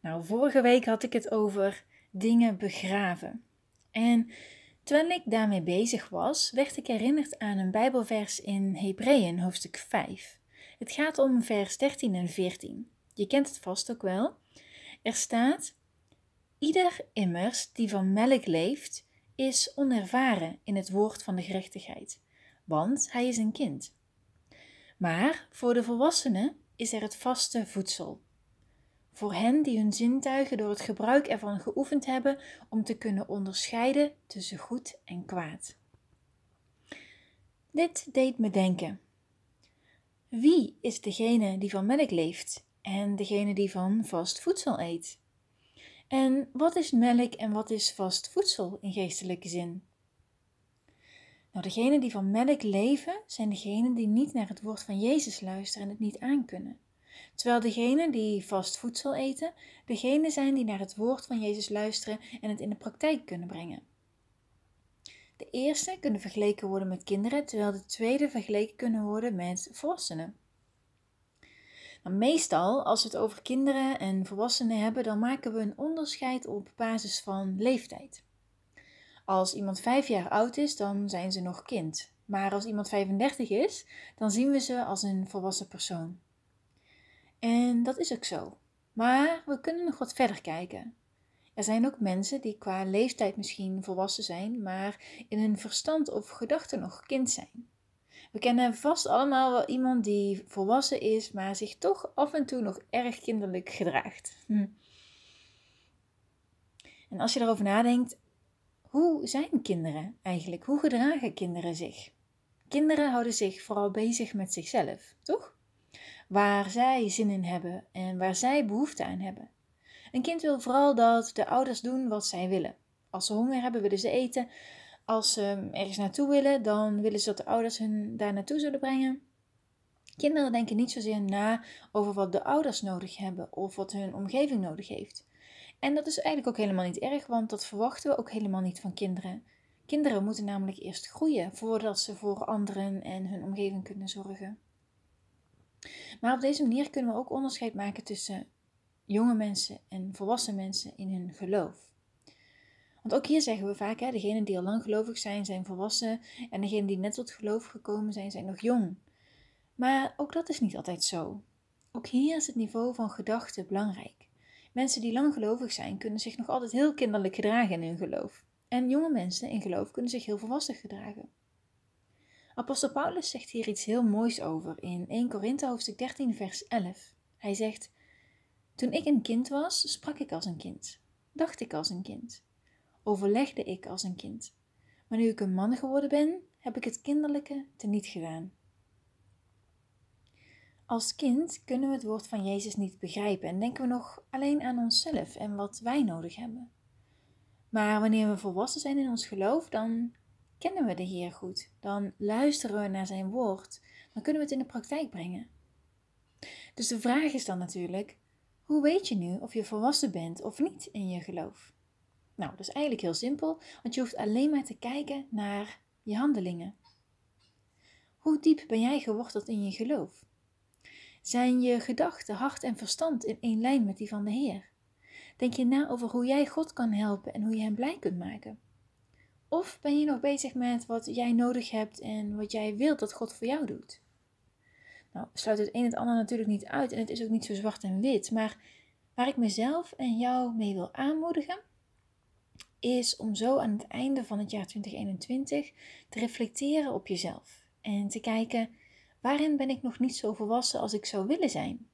Nou, vorige week had ik het over dingen begraven. En terwijl ik daarmee bezig was, werd ik herinnerd aan een Bijbelvers in Hebreeën, hoofdstuk 5. Het gaat om vers 13 en 14. Je kent het vast ook wel. Er staat: Ieder immers die van melk leeft, is onervaren in het woord van de gerechtigheid, want hij is een kind. Maar voor de volwassenen is er het vaste voedsel. Voor hen die hun zintuigen door het gebruik ervan geoefend hebben om te kunnen onderscheiden tussen goed en kwaad. Dit deed me denken. Wie is degene die van melk leeft en degene die van vast voedsel eet? En wat is melk en wat is vast voedsel in geestelijke zin? Nou, degenen die van melk leven, zijn degenen die niet naar het woord van Jezus luisteren en het niet aankunnen. Terwijl degenen die vast voedsel eten, degenen zijn die naar het woord van Jezus luisteren en het in de praktijk kunnen brengen. De eerste kunnen vergeleken worden met kinderen, terwijl de tweede vergeleken kunnen worden met volwassenen. Nou, meestal, als we het over kinderen en volwassenen hebben, dan maken we een onderscheid op basis van leeftijd. Als iemand vijf jaar oud is, dan zijn ze nog kind. Maar als iemand 35 is, dan zien we ze als een volwassen persoon. En dat is ook zo. Maar we kunnen nog wat verder kijken. Er zijn ook mensen die qua leeftijd misschien volwassen zijn, maar in hun verstand of gedachten nog kind zijn. We kennen vast allemaal wel iemand die volwassen is, maar zich toch af en toe nog erg kinderlijk gedraagt. Hm. En als je erover nadenkt, hoe zijn kinderen eigenlijk? Hoe gedragen kinderen zich? Kinderen houden zich vooral bezig met zichzelf, toch? Waar zij zin in hebben en waar zij behoefte aan hebben. Een kind wil vooral dat de ouders doen wat zij willen. Als ze honger hebben, willen ze eten. Als ze ergens naartoe willen, dan willen ze dat de ouders hun daar naartoe zullen brengen. Kinderen denken niet zozeer na over wat de ouders nodig hebben of wat hun omgeving nodig heeft. En dat is eigenlijk ook helemaal niet erg, want dat verwachten we ook helemaal niet van kinderen. Kinderen moeten namelijk eerst groeien voordat ze voor anderen en hun omgeving kunnen zorgen. Maar op deze manier kunnen we ook onderscheid maken tussen jonge mensen en volwassen mensen in hun geloof. Want ook hier zeggen we vaak, hè, degenen die al lang gelovig zijn, zijn volwassen en degenen die net tot geloof gekomen zijn, zijn nog jong. Maar ook dat is niet altijd zo. Ook hier is het niveau van gedachten belangrijk. Mensen die lang gelovig zijn, kunnen zich nog altijd heel kinderlijk gedragen in hun geloof. En jonge mensen in geloof kunnen zich heel volwassen gedragen. Apostel Paulus zegt hier iets heel moois over in 1 Korinthe hoofdstuk 13 vers 11. Hij zegt: Toen ik een kind was, sprak ik als een kind, dacht ik als een kind, overlegde ik als een kind. Maar nu ik een man geworden ben, heb ik het kinderlijke teniet gedaan. Als kind kunnen we het woord van Jezus niet begrijpen en denken we nog alleen aan onszelf en wat wij nodig hebben. Maar wanneer we volwassen zijn in ons geloof, dan kennen we de Heer goed. Dan luisteren we naar zijn woord. Dan kunnen we het in de praktijk brengen. Dus de vraag is dan natuurlijk: hoe weet je nu of je volwassen bent of niet in je geloof? Nou, dat is eigenlijk heel simpel, want je hoeft alleen maar te kijken naar je handelingen. Hoe diep ben jij geworteld in je geloof? Zijn je gedachten, hart en verstand in één lijn met die van de Heer? Denk je na over hoe jij God kan helpen en hoe je Hem blij kunt maken? Of ben je nog bezig met wat jij nodig hebt en wat jij wilt dat God voor jou doet? Nou, sluit het een het ander natuurlijk niet uit en het is ook niet zo zwart en wit, maar waar ik mezelf en jou mee wil aanmoedigen, is om zo aan het einde van het jaar 2021 te reflecteren op jezelf en te kijken waarin ben ik nog niet zo volwassen als ik zou willen zijn.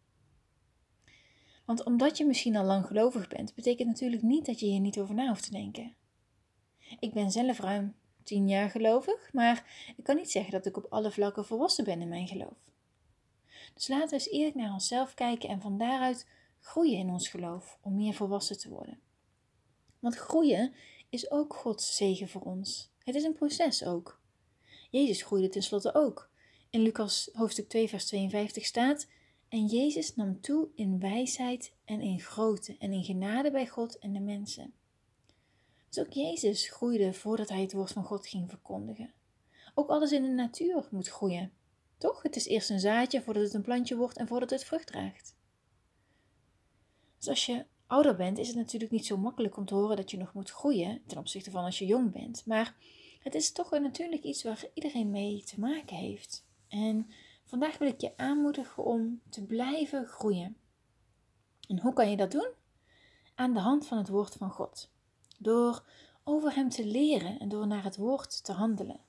Want omdat je misschien al lang gelovig bent, betekent natuurlijk niet dat je hier niet over na hoeft te denken. Ik ben zelf ruim tien jaar gelovig, maar ik kan niet zeggen dat ik op alle vlakken volwassen ben in mijn geloof. Dus laten we eens eerlijk naar onszelf kijken en van daaruit groeien in ons geloof om meer volwassen te worden. Want groeien is ook Gods zegen voor ons. Het is een proces ook. Jezus groeide tenslotte ook. In Lucas hoofdstuk 2, vers 52 staat: En Jezus nam toe in wijsheid en in grootte en in genade bij God en de mensen. Dus ook Jezus groeide voordat hij het woord van God ging verkondigen. Ook alles in de natuur moet groeien. Toch? Het is eerst een zaadje voordat het een plantje wordt en voordat het vrucht draagt. Dus als je ouder bent, is het natuurlijk niet zo makkelijk om te horen dat je nog moet groeien ten opzichte van als je jong bent. Maar het is toch natuurlijk iets waar iedereen mee te maken heeft. En vandaag wil ik je aanmoedigen om te blijven groeien. En hoe kan je dat doen? Aan de hand van het woord van God. Door over Hem te leren en door naar het woord te handelen.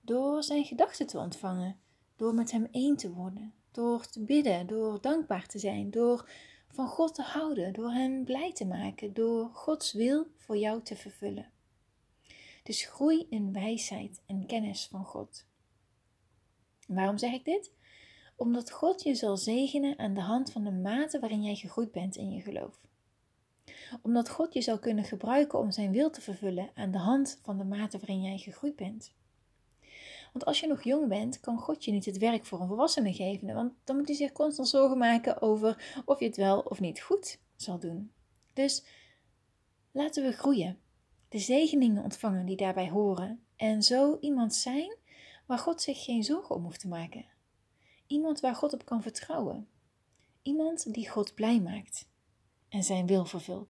Door Zijn gedachten te ontvangen, door met Hem één te worden, door te bidden, door dankbaar te zijn, door van God te houden, door Hem blij te maken, door Gods wil voor jou te vervullen. Dus groei in wijsheid en kennis van God. Waarom zeg ik dit? Omdat God je zal zegenen aan de hand van de mate waarin jij gegroeid bent in je geloof. Omdat God je zal kunnen gebruiken om zijn wil te vervullen aan de hand van de mate waarin jij gegroeid bent. Want als je nog jong bent, kan God je niet het werk voor een volwassene geven, want dan moet hij zich constant zorgen maken over of je het wel of niet goed zal doen. Dus laten we groeien, de zegeningen ontvangen die daarbij horen en zo iemand zijn waar God zich geen zorgen om hoeft te maken. Iemand waar God op kan vertrouwen. Iemand die God blij maakt en zijn wil vervult.